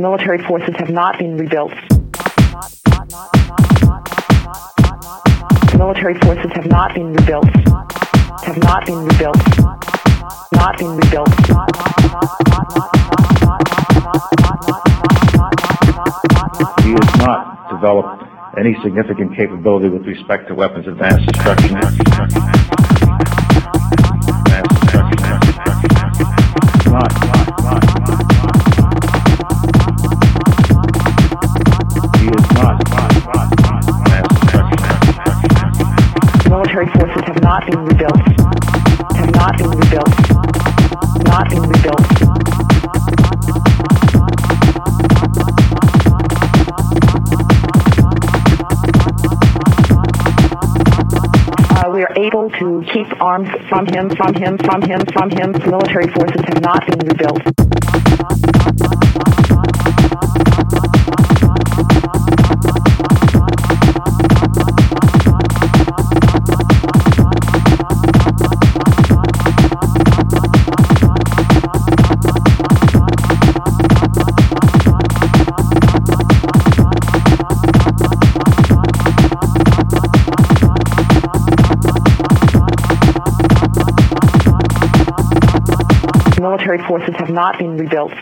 Military forces have not been rebuilt. Military forces have not been rebuilt. Have not been rebuilt. Not been rebuilt. He has not developed any significant capability with respect to weapons of mass destruction. Military forces have not been rebuilt. Have not been rebuilt. Not been rebuilt. Uh, we are able to keep arms from him, from him, from him, from him. Military forces have not been rebuilt. Military forces have not been rebuilt.